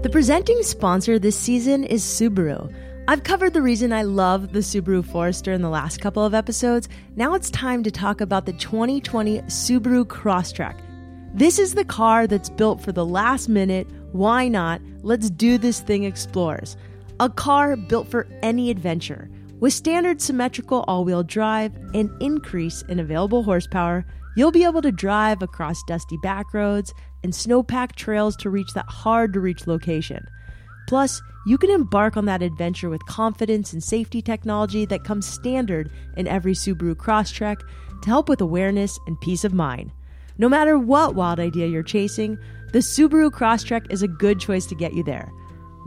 The presenting sponsor this season is Subaru. I've covered the reason I love the Subaru Forester in the last couple of episodes. Now it's time to talk about the 2020 Subaru Crosstrek. This is the car that's built for the last minute, why not, let's do this thing explores. A car built for any adventure. With standard symmetrical all wheel drive and increase in available horsepower, you'll be able to drive across dusty back roads and snowpacked trails to reach that hard to reach location. Plus, you can embark on that adventure with confidence and safety technology that comes standard in every Subaru Crosstrek to help with awareness and peace of mind. No matter what wild idea you're chasing, the Subaru Crosstrek is a good choice to get you there.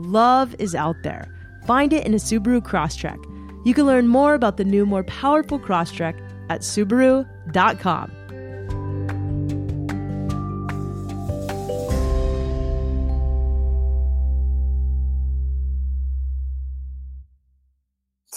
Love is out there. Find it in a Subaru Crosstrek. You can learn more about the new, more powerful Crosstrek at Subaru.com.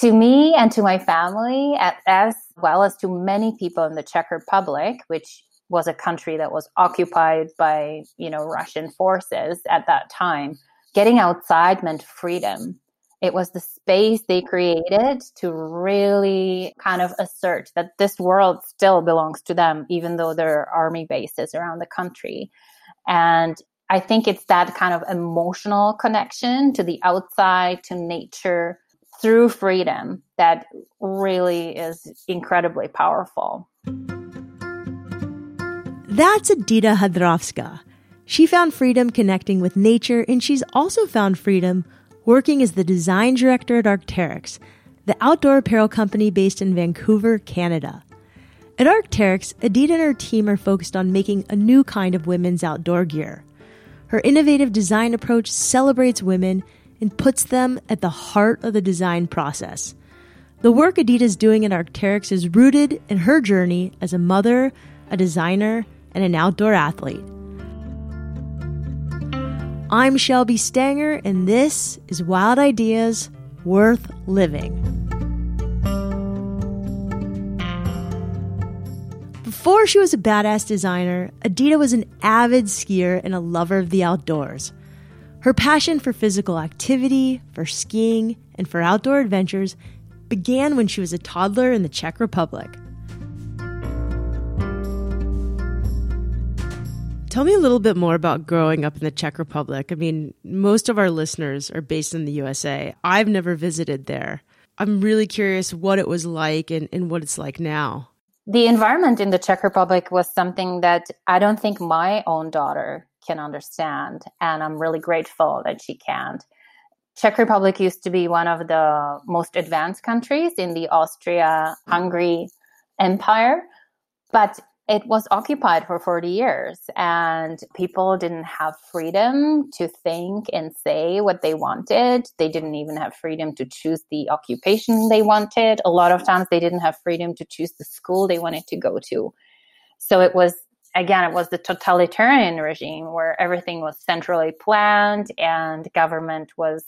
to me and to my family, as well as to many people in the Czech Republic, which was a country that was occupied by, you know, Russian forces at that time, getting outside meant freedom. It was the space they created to really kind of assert that this world still belongs to them, even though there are army bases around the country. And I think it's that kind of emotional connection to the outside, to nature, through freedom that really is incredibly powerful. That's Edita Hadravska. She found freedom connecting with nature, and she's also found freedom working as the design director at Arc'teryx, the outdoor apparel company based in Vancouver, Canada. At Arc'teryx, Edita and her team are focused on making a new kind of women's outdoor gear. Her innovative design approach celebrates women and puts them at the heart of the design process. The work Edita is doing at Arc'teryx is rooted in her journey as a mother, a designer, and an outdoor athlete. I'm Shelby Stanger, and this is Wild Ideas Worth Living. Before she was a badass designer, Edita was an avid skier and a lover of the outdoors. Her passion for physical activity, for skiing, and for outdoor adventures began when she was a toddler in the Czech Republic. Tell me a little bit more about growing up in the Czech Republic. I mean, most of our listeners are based in the USA. I've never visited there. I'm really curious what it was like and, and what it's like now. The environment in the Czech Republic was something that I don't think my own daughter can understand. And I'm really grateful that she can't. Czech Republic used to be one of the most advanced countries in the Austria Hungary Empire, but it was occupied for 40 years and people didn't have freedom to think and say what they wanted. They didn't even have freedom to choose the occupation they wanted. A lot of times they didn't have freedom to choose the school they wanted to go to. So it was again, it was the totalitarian regime where everything was centrally planned and government was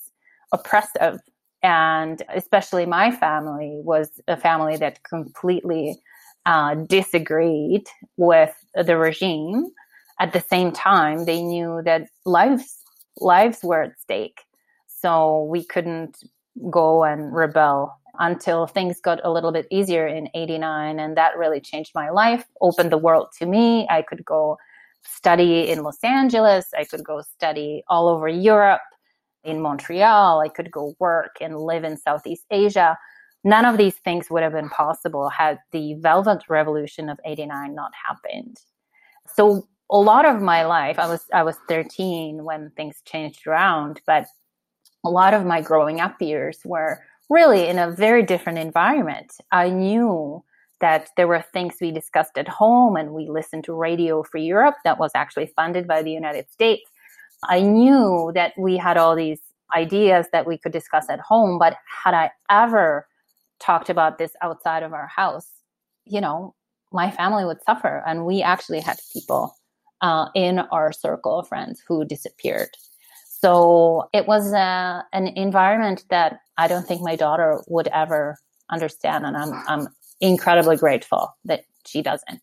oppressive. And especially my family was a family that completely uh, disagreed with the regime. At the same time, they knew that lives lives were at stake, so we couldn't go and rebel until things got a little bit easier in 89 and that really changed my life opened the world to me. I could go study in los angeles. I could go study all over europe in montreal. I could go work and live in southeast asia. None of these things would have been possible had the velvet revolution of 89 not happened. So a lot of my life i was i was 13 when things changed around but a lot of my growing up years were really in a very different environment. I knew that there were things we discussed at home and we listened to Radio Free Europe that was actually funded by the United States. I knew that we had all these ideas that we could discuss at home, but had I ever talked about this outside of our house, you know, my family would suffer. And we actually had people uh, in our circle of friends who disappeared. So it was uh, an environment that I don't think my daughter would ever understand. And I'm, I'm incredibly grateful that she doesn't.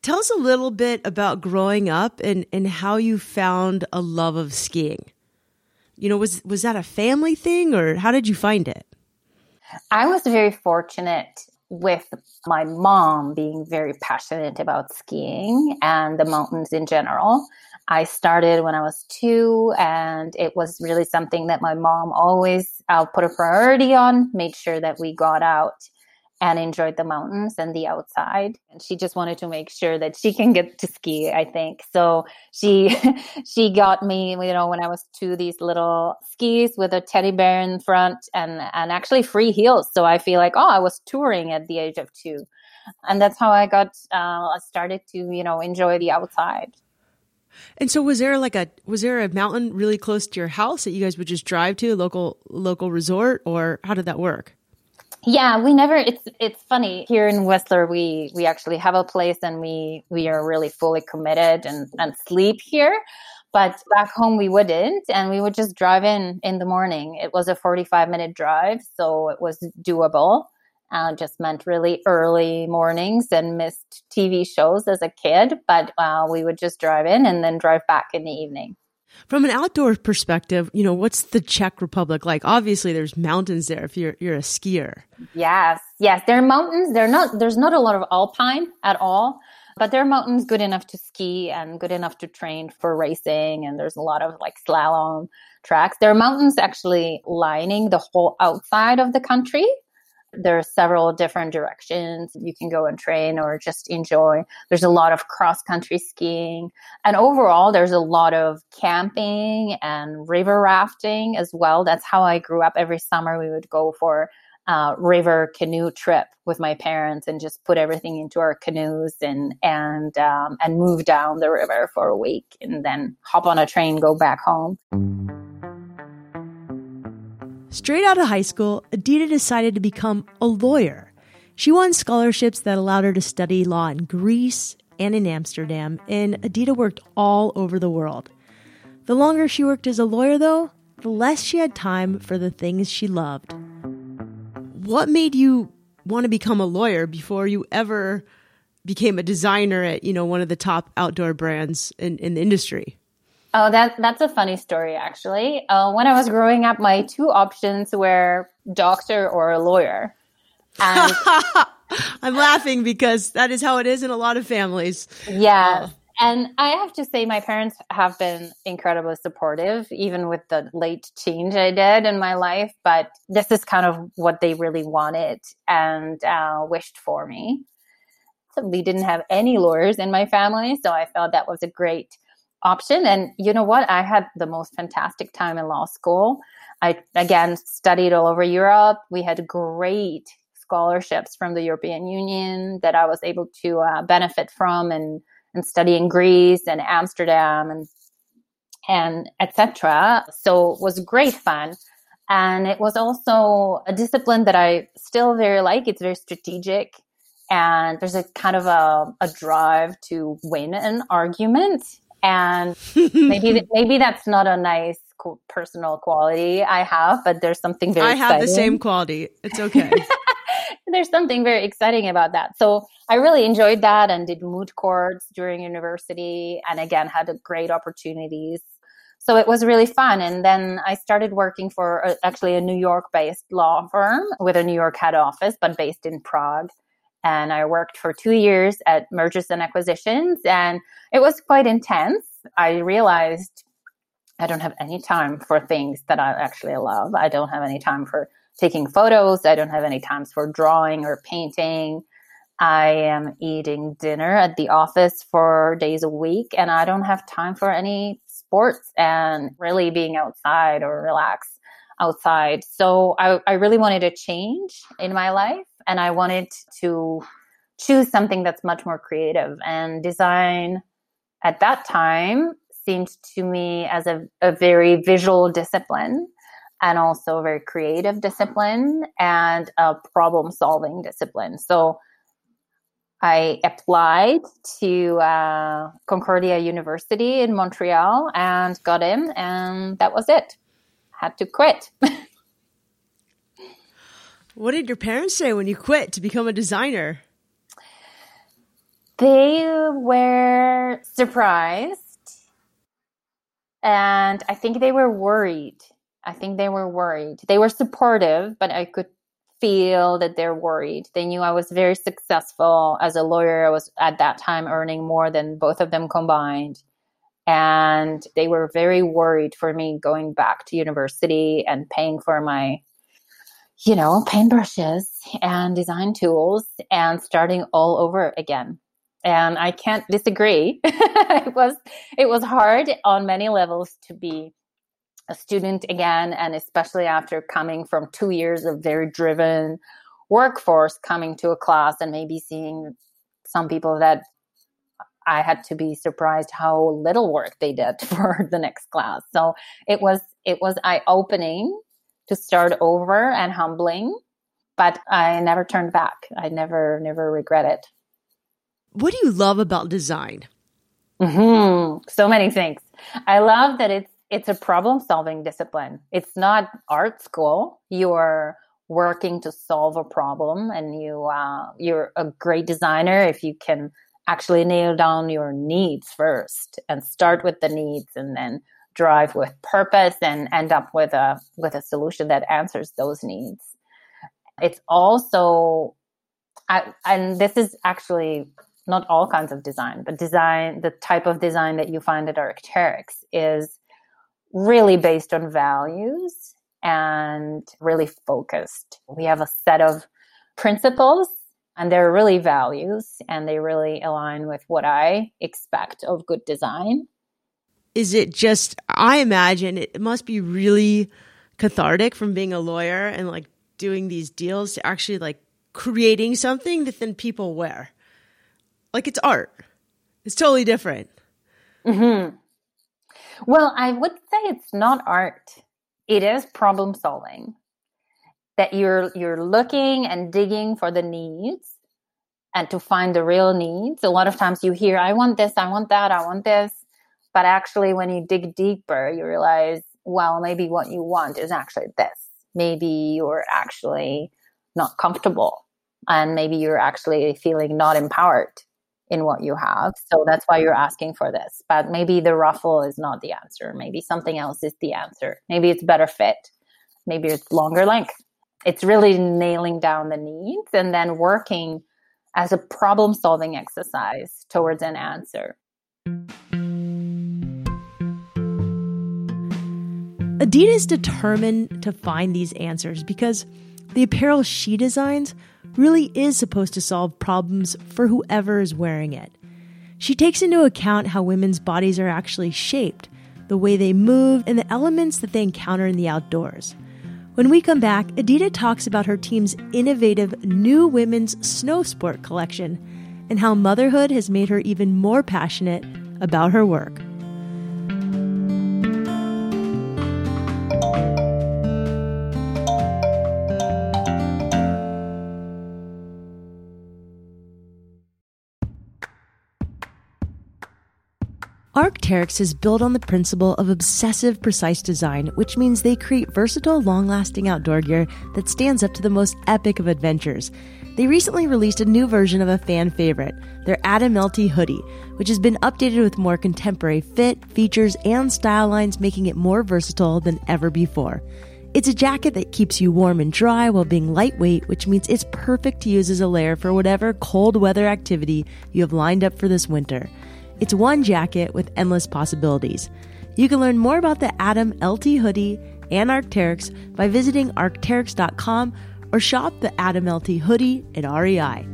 Tell us a little bit about growing up and, and how you found a love of skiing. You know, was was that a family thing or how did you find it? I was very fortunate with my mom being very passionate about skiing and the mountains in general. I started when I was two, and it was really something that my mom always uh, put a priority on, made sure that we got out and enjoyed the mountains and the outside. And she just wanted to make sure that she can get to ski, I think. So she she got me, you know, when I was two, these little skis with a teddy bear in front and and actually free heels. So I feel like, oh, I was touring at the age of two. And that's how I got uh, started to, you know, enjoy the outside. And so was there like a was there a mountain really close to your house that you guys would just drive to, a local local resort or how did that work? Yeah, we never. It's it's funny here in Whistler. We we actually have a place, and we we are really fully committed and and sleep here. But back home we wouldn't, and we would just drive in in the morning. It was a forty five minute drive, so it was doable. Uh, just meant really early mornings and missed TV shows as a kid. But uh, we would just drive in and then drive back in the evening. From an outdoor perspective, you know, what's the Czech Republic like? Obviously, there's mountains there if you're you're a skier. Yes, yes, there are mountains. They're not. There's not a lot of alpine at all, but there are mountains good enough to ski and good enough to train for racing. And there's a lot of like slalom tracks. There are mountains actually lining the whole outside of the country. There are several different directions you can go and train or just enjoy. There's a lot of cross country skiing. And overall, there's a lot of camping and river rafting as well. That's how I grew up. Every summer, we would go for uh, river canoe trip with my parents and just put everything into our canoes and and um, and move down the river for a week and then hop on a train, go back home. Straight out of high school, Edita decided to become a lawyer. She won scholarships that allowed her to study law in Greece and in Amsterdam, and Edita worked all over the world. The longer she worked as a lawyer, though, the less she had time for the things she loved. What made you want to become a lawyer before you ever became a designer at, you know, one of the top outdoor brands in, in the industry? Oh, that that's a funny story, actually. Uh, when I was growing up, my two options were doctor or a lawyer. And I'm laughing because that is how it is in a lot of families. Yeah. Oh. And I have to say, my parents have been incredibly supportive, even with the late change I did in my life. But this is kind of what they really wanted and uh, wished for me. So we didn't have any lawyers in my family. So I felt that was a great option. And you know what? I had the most fantastic time in law school. I, again, studied all over Europe. We had great scholarships from the European Union that I was able to uh, benefit from and, and study in Greece and Amsterdam and, and etc. So it was great fun. And it was also a discipline that I still very like. It's very strategic and there's a kind of a, a drive to win an argument and maybe maybe that's not a nice personal quality I have, but there's something very. I have exciting. the same quality. It's okay. there's something very exciting about that. So I really enjoyed that and did moot courts during university, and again had a great opportunities. So it was really fun. And then I started working for a, actually a New York based law firm with a New York head office, but based in Prague and I worked for two years at mergers and acquisitions, and it was quite intense. I realized I don't have any time for things that I actually love. I don't have any time for taking photos. I don't have any times for drawing or painting. I am eating dinner at the office for days a week, and I don't have time for any sports and really being outside or relax outside. So I, I really wanted a change in my life and I wanted to choose something that's much more creative and design at that time seemed to me as a, a very visual discipline and also a very creative discipline and a problem solving discipline. So I applied to uh, Concordia University in Montreal and got in, and that was it. Had to quit. What did your parents say when you quit to become a designer? They were surprised. And I think they were worried. I think they were worried. They were supportive, but I could feel that they're worried. They knew I was very successful as a lawyer. I was at that time earning more than both of them combined. And they were very worried for me going back to university and paying for my, you know, paintbrushes and design tools and starting all over again. And I can't disagree. it was it was hard on many levels to be a student again, and especially after coming from two years of very driven workforce, coming to a class and maybe seeing some people that I had to be surprised how little work they did for the next class. So it was it was eye opening to start over and humbling, but I never turned back. I never never regret it. What do you love about design? Mm-hmm. So many things. I love that it's it's a problem solving discipline. It's not art school. You're working to solve a problem, and you uh, you're a great designer if you can actually nail down your needs first and start with the needs, and then drive with purpose and end up with a with a solution that answers those needs. It's also I, and this is actually not all kinds of design, but design, the type of design that you find at Arc'teryx is really based on values and really focused. We have a set of principles and they're really values and they really align with what I expect of good design. Is it just, I imagine it must be really cathartic from being a lawyer and like doing these deals to actually like creating something that then people wear. Like it's art. It's totally different. Mm-hmm. Well, I would say it's not art. It is problem solving. That you're you're looking and digging for the needs and to find the real needs. A lot of times you hear, I want this, I want that, I want this. But actually when you dig deeper, you realize, well, maybe what you want is actually this. Maybe you're actually not comfortable and maybe you're actually feeling not empowered in what you have. So that's why you're asking for this. But maybe the ruffle is not the answer. Maybe something else is the answer. Maybe it's better fit. Maybe it's longer length. It's really nailing down the needs and then working as a problem solving exercise towards an answer. Edita's is determined to find these answers because the apparel she designs really is supposed to solve problems for whoever is wearing it. She takes into account how women's bodies are actually shaped, the way they move, and the elements that they encounter in the outdoors. When we come back, Edita talks about her team's innovative new women's snow sport collection and how motherhood has made her even more passionate about her work. Arc'teryx is built on the principle of obsessive precise design, which means they create versatile, long lasting outdoor gear that stands up to the most epic of adventures. They recently released a new version of a fan favorite, their Atom LT hoodie, which has been updated with more contemporary fit, features, and style lines, making it more versatile than ever before. It's a jacket that keeps you warm and dry while being lightweight, which means it's perfect to use as a layer for whatever cold weather activity you have lined up for this winter. It's one jacket with endless possibilities. You can learn more about the Atom LT hoodie and Arc'teryx by visiting arc'teryx.com or shop the Atom LT hoodie at REI.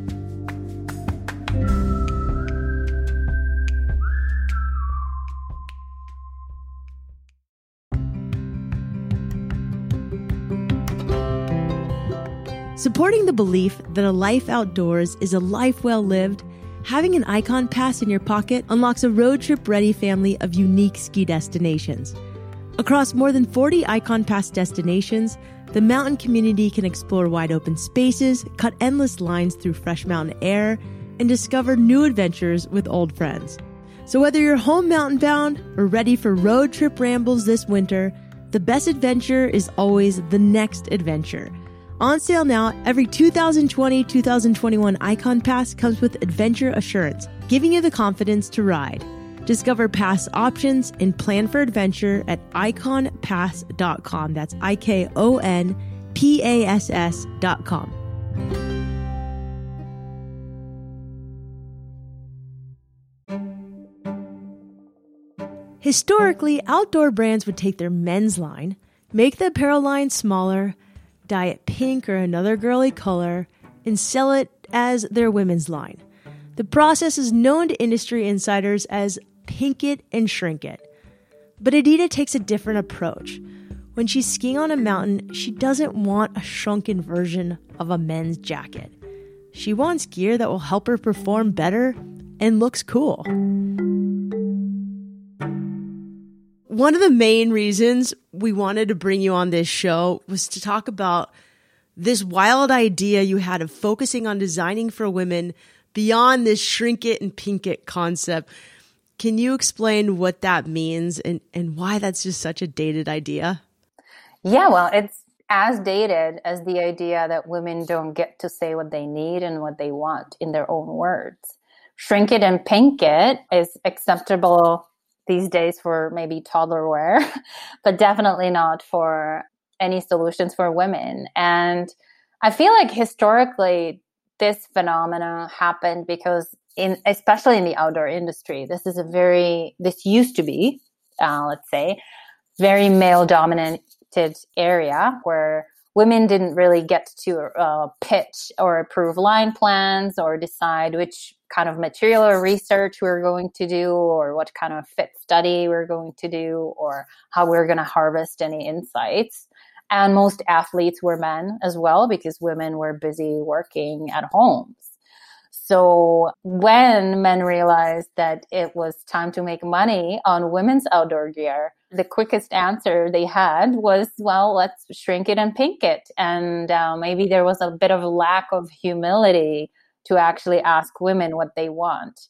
Supporting the belief that a life outdoors is a life well lived having an Ikon Pass in your pocket unlocks a road trip ready family of unique ski destinations. Across more than 40 Ikon Pass destinations, the mountain community can explore wide open spaces, cut endless lines through fresh mountain air, and discover new adventures with old friends. So, whether you're home mountain bound or ready for road trip rambles this winter, the best adventure is always the next adventure. On sale now, every 2020 2021 Ikon Pass comes with Adventure Assurance, giving you the confidence to ride. Discover pass options and plan for adventure at ikonpass.com. That's I K O N P A S S.com. Historically, outdoor brands would take their men's line, make the apparel line smaller, dye it pink or another girly color, and sell it as their women's line. The process is known to industry insiders as pink it and shrink it. But Edita takes a different approach. When she's skiing on a mountain, she doesn't want a shrunken version of a men's jacket. She wants gear that will help her perform better and looks cool. One of the main reasons we wanted to bring you on this show was to talk about this wild idea you had of focusing on designing for women beyond this shrink it and pink it concept. Can you explain what that means and, and why that's just such a dated idea? Yeah, well, it's as dated as the idea that women don't get to say what they need and what they want in their own words. Shrink it and pink it is acceptable these days for maybe toddler wear, but definitely not for any solutions for women. And I feel like historically, this phenomena happened because in especially in the outdoor industry, this is a very this used to be, uh, let's say, very male dominated area where women didn't really get to uh, pitch or approve line plans or decide which kind of material or research we are going to do or what kind of fit study we are going to do or how we are going to harvest any insights. And most athletes were men as well because women were busy working at homes. So when men realized that it was time to make money on women's outdoor gear, the quickest answer they had was, well, let's shrink it and pink it. And uh, maybe there was a bit of a lack of humility to actually ask women what they want.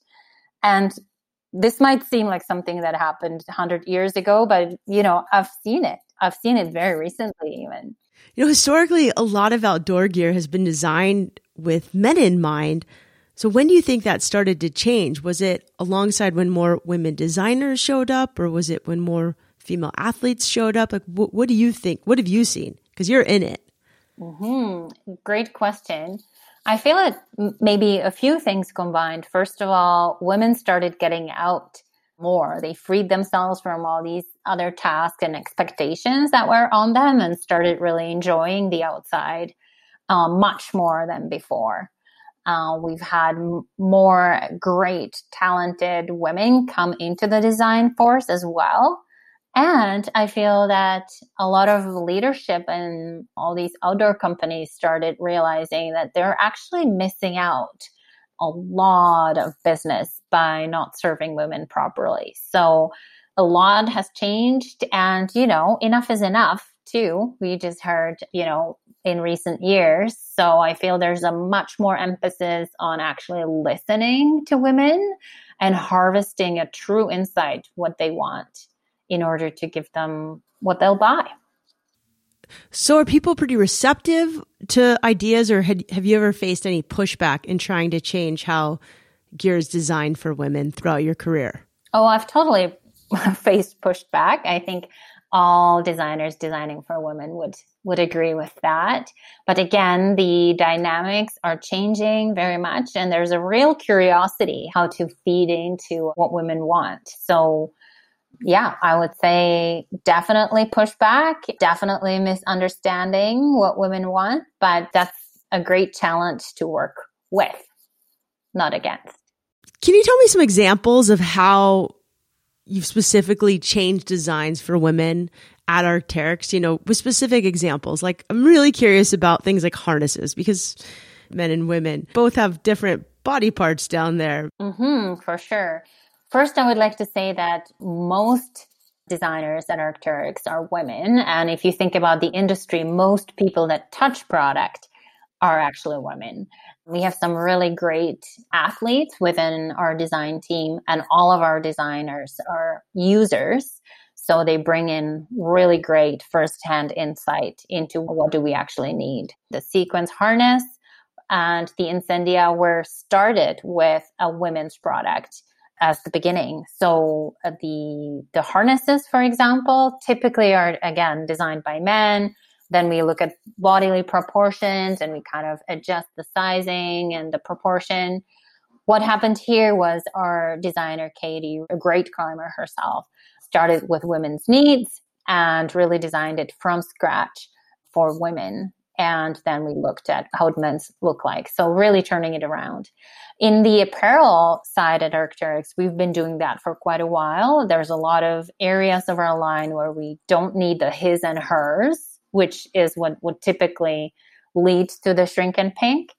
And this might seem like something that happened 100 years ago, but you know, I've seen it. I've seen it very recently even. You know, historically, a lot of outdoor gear has been designed with men in mind. So when do you think that started to change? Was it alongside when more women designers showed up or was it when more female athletes showed up? Like, what, what do you think? What have you seen? Because you're in it. Mm-hmm. Great question. I feel it maybe a few things combined. First of all, women started getting out more. They freed themselves from all these other tasks and expectations that were on them and started really enjoying the outside um, much more than before. Uh, we've had m- more great, talented women come into the design force as well. And I feel that a lot of leadership and all these outdoor companies started realizing that they're actually missing out a lot of business by not serving women properly. So a lot has changed and, you know, enough is enough too. We just heard, you know, in recent years. So I feel there's a much more emphasis on actually listening to women and harvesting a true insight what they want in order to give them what they'll buy. So are people pretty receptive to ideas or had, have you ever faced any pushback in trying to change how gear is designed for women throughout your career? Oh, I've totally faced pushback. I think all designers designing for women would would agree with that. But again, the dynamics are changing very much and there's a real curiosity how to feed into what women want. So yeah, I would say definitely pushback, definitely misunderstanding what women want, but that's a great challenge to work with, not against. Can you tell me some examples of how you've specifically changed designs for women at Arc'teryx, you know, with specific examples. Like, I'm really curious about things like harnesses because men and women both have different body parts down there. Mm-hmm, for sure. First, I would like to say that most designers at Arc'teryx are women. And if you think about the industry, most people that touch product are actually women. We have some really great athletes within our design team, and all of our designers are users. So they bring in really great firsthand insight into what do we actually need. The C-Quence harness and the Incendia were started with a women's product as the beginning. So uh, the the harnesses, for example, typically are again designed by men. Then we look at bodily proportions and we kind of adjust the sizing and the proportion. What happened here was our designer Katie, a great climber herself, started with women's needs and really designed it from scratch for women and then we looked at how men's look like. So really turning it around. In the apparel side at Arc'teryx, we've been doing that for quite a while. There's a lot of areas of our line where we don't need the his and hers, which is what would typically lead to the shrink and pink.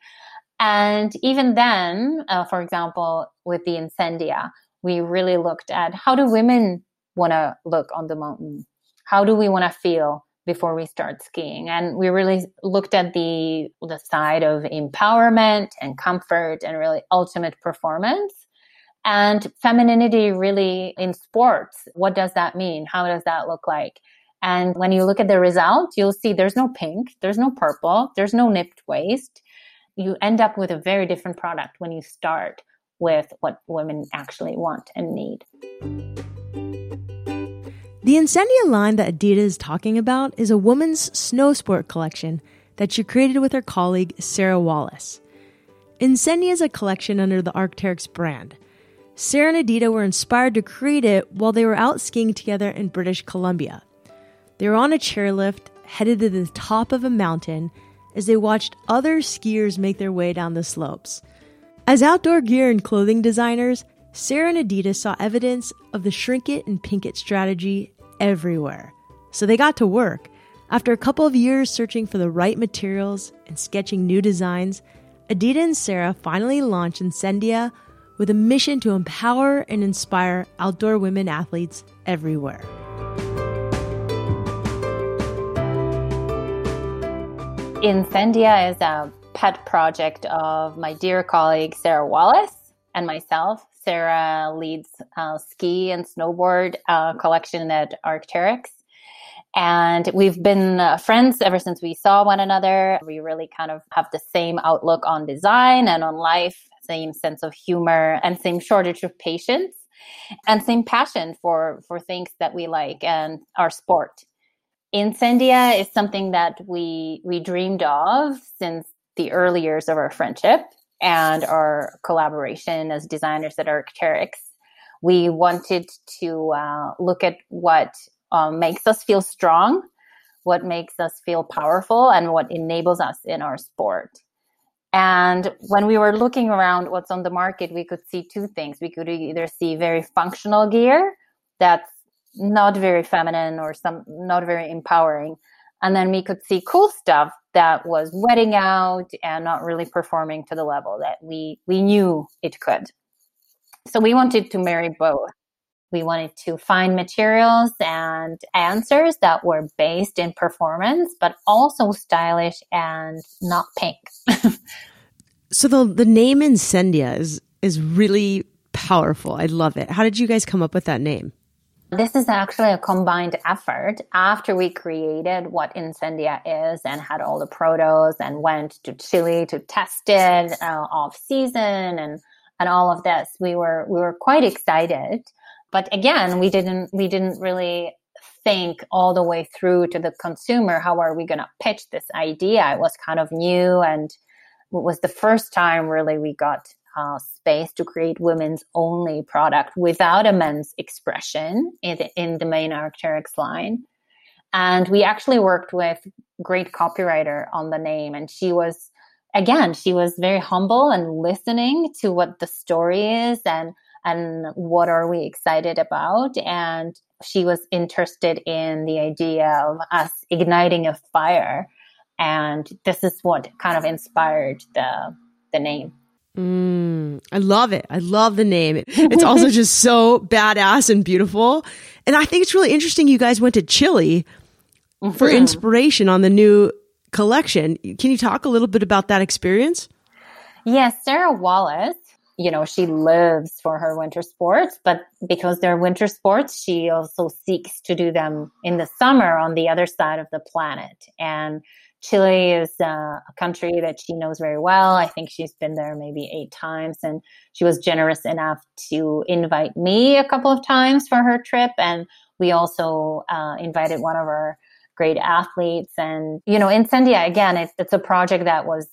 And even then, uh, for example, with the Incendia, we really looked at how do women want to look on the mountain? How do we want to feel? Before we start skiing. And we really looked at the the side of empowerment and comfort and really ultimate performance. And femininity really in sports what does that mean? How does that look like? And when you look at the result you'll see there's no pink there's no purple there's no nipped waist. You end up with a very different product when you start with what women actually want and need the Incendia line that Edita is talking about is a woman's snow sport collection that she created with her colleague Sarah Wallace. Incendia is a collection under the Arc'teryx brand. Sarah and Edita were inspired to create it while they were out skiing together in British Columbia. They were on a chairlift headed to the top of a mountain as they watched other skiers make their way down the slopes. As outdoor gear and clothing designers, Sarah and Edita saw evidence of the shrink it and pink it strategy everywhere. So they got to work. After a couple of years searching for the right materials and sketching new designs, Edita and Sarah finally launched Incendia with a mission to empower and inspire outdoor women athletes everywhere. Incendia is a pet project of my dear colleague Sarah Wallace and myself. Sarah leads uh, ski and snowboard uh, collection at Arc'teryx. And we've been uh, friends ever since we saw one another. We really kind of have the same outlook on design and on life, same sense of humor, and same shortage of patience, and same passion for, for things that we like and our sport. Incendia is something that we we dreamed of since the early years of our friendship and our collaboration as designers at Arc'teryx, we wanted to uh, look at what um, makes us feel strong, what makes us feel powerful, and what enables us in our sport. And when we were looking around what's on the market, we could see two things. We could either see very functional gear that's not very feminine or some not very empowering, and then we could see cool stuff that was wetting out and not really performing to the level that we we knew it could. So we wanted to marry both. We wanted to find materials and answers that were based in performance, but also stylish and not pink. so the the name Incendia is is really powerful. I love it. How did you guys come up with that name? This is actually a combined effort after we created what Incendia is and had all the protos and went to Chile to test it uh, off season and and all of this. We were we were quite excited, but again, we didn't we didn't really think all the way through to the consumer. How are we going to pitch this idea? It was kind of new and it was the first time really we got uh, space to create women's only product without a men's expression in the, in the main Arc'teryx line. And we actually worked with great copywriter on the name, and she was again she was very humble and listening to what the story is and and what are we excited about. And she was interested in the idea of us igniting a fire. And this is what kind of inspired the the name Mm, I love it. I love the name. It's also just so badass and beautiful. And I think it's really interesting you guys went to Chile mm-hmm. for inspiration on the new collection. Can you talk a little bit about that experience? Yes, Sarah Wallace, you know, she lives for her winter sports, but because they're winter sports, she also seeks to do them in the summer on the other side of the planet. And Chile is uh, a country that she knows very well. I think she's been there maybe eight times, and she was generous enough to invite me a couple of times for her trip. And we also uh, invited one of our great athletes. And, you know, Incendia, again, it's, it's a project that was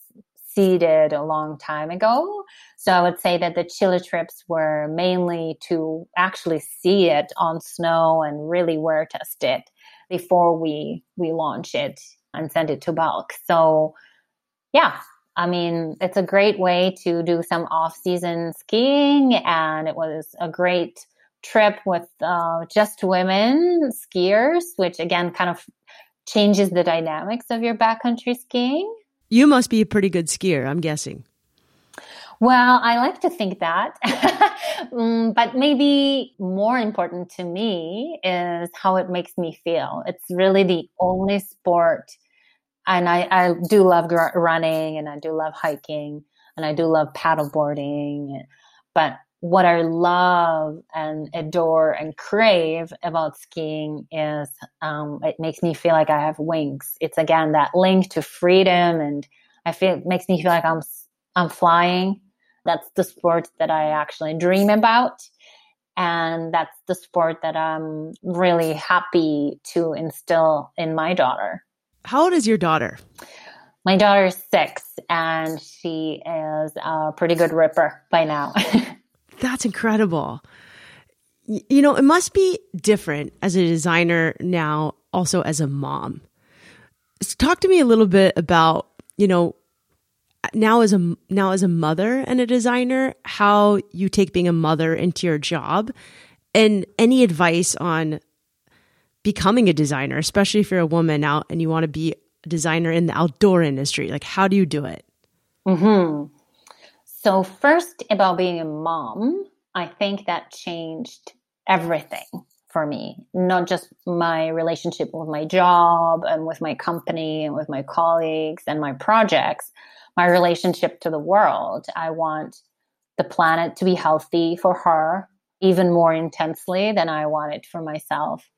seeded a long time ago. So I would say that the Chile trips were mainly to actually see it on snow and really wear test it before we we launch it and send it to bulk. So, yeah, I mean, it's a great way to do some off season skiing, and it was a great trip with uh, just women skiers, which again kind of changes the dynamics of your backcountry skiing. You must be a pretty good skier, I'm guessing. Well, I like to think that. mm, but maybe more important to me is how it makes me feel. It's really the only sport and I, I do love gr- running and I do love hiking and I do love paddleboarding. But what I love and adore and crave about skiing is um, it makes me feel like I have wings. It's again that link to freedom, and I feel it makes me feel like I'm I'm flying. That's the sport that I actually dream about, and that's the sport that I'm really happy to instill in my daughter. How old is your daughter? My daughter is six, and she is a pretty good ripper by now. That's incredible. You know, it must be different as a designer now, also as a mom. So talk to me a little bit about, you know, now as a now as a mother and a designer, how you take being a mother into your job and any advice on becoming a designer, especially if you're a woman out and you want to be a designer in the outdoor industry? Like, how do you do it? hmm So, first, about being a mom, I think that changed everything for me, not just my relationship with my job and with my company and with my colleagues and my projects, my relationship to the world. I want the planet to be healthy for her even more intensely than I want it for myself.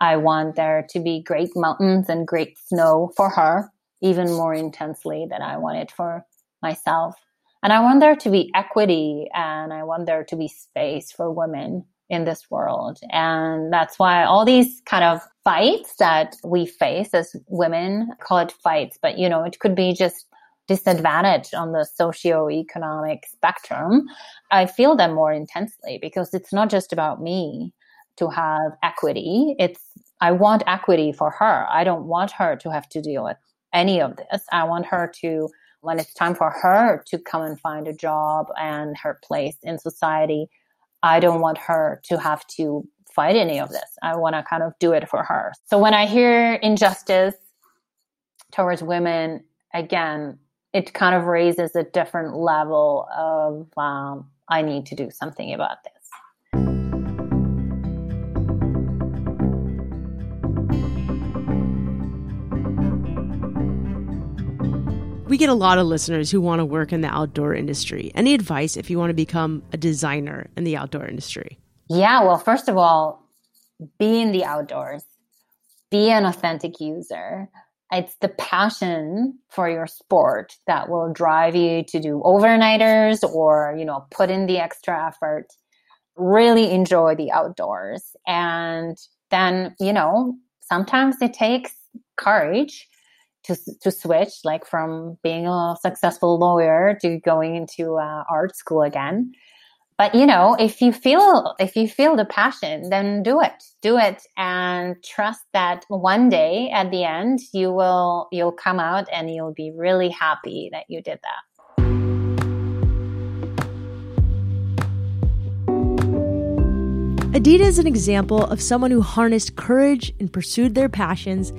I want there to be great mountains and great snow for her, even more intensely than I want it for myself. And I want there to be equity and I want there to be space for women in this world. And that's why all these kind of fights that we face as women call it fights, but you know, it could be just disadvantage on the socio-economic spectrum. I feel them more intensely because it's not just about me to have equity. It's I want equity for her. I don't want her to have to deal with any of this. I want her to when it's time for her to come and find a job and her place in society, I don't want her to have to fight any of this. I want to kind of do it for her. So when I hear injustice towards women, again, it kind of raises a different level of um, I need to do something about get a lot of listeners who want to work in the outdoor industry. Any advice if you want to become a designer in the outdoor industry? Yeah, well, first of all, be in the outdoors, be an authentic user. It's the passion for your sport that will drive you to do overnighters or, you know, put in the extra effort. Really enjoy the outdoors. And then, you know, sometimes it takes courage to to switch like from being a successful lawyer to going into uh, art school again. But you know if you feel if you feel the passion then do it. Do it and trust that one day at the end you will you'll come out and you'll be really happy that you did that. Edita is an example of someone who harnessed courage and pursued their passions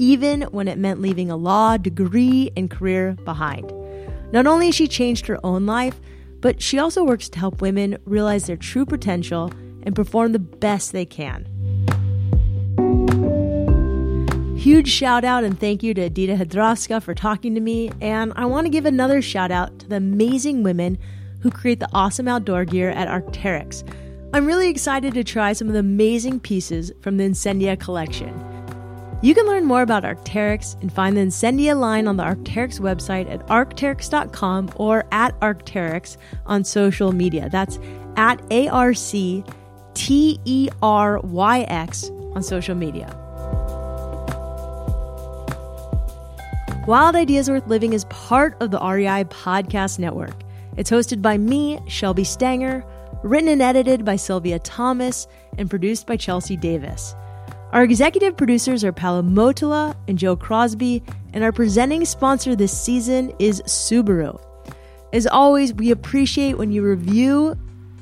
even when it meant leaving a law degree and career behind. Not only has she changed her own life, but she also works to help women realize their true potential and perform the best they can. Huge shout out and thank you to Edita Hadravska for talking to me. And I want to give another shout out to the amazing women who create the awesome outdoor gear at Arc'teryx. I'm really excited to try some of the amazing pieces from the Incendia collection. You can learn more about Arc'teryx and find the Incendia line on the Arc'teryx website at arc'teryx.com or at Arc'teryx on social media. That's at A R C T E R Y X on social media. Wild Ideas Worth Living is part of the REI Podcast Network. It's hosted by me, Shelby Stanger, written and edited by Sylvia Thomas, and produced by Chelsea Davis. Our executive producers are Paolo Motola and Joe Crosby, and our presenting sponsor this season is Subaru. As always, we appreciate when you review,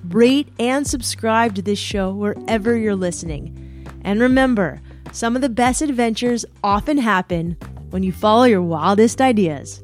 rate, and subscribe to this show wherever you're listening. And remember, some of the best adventures often happen when you follow your wildest ideas.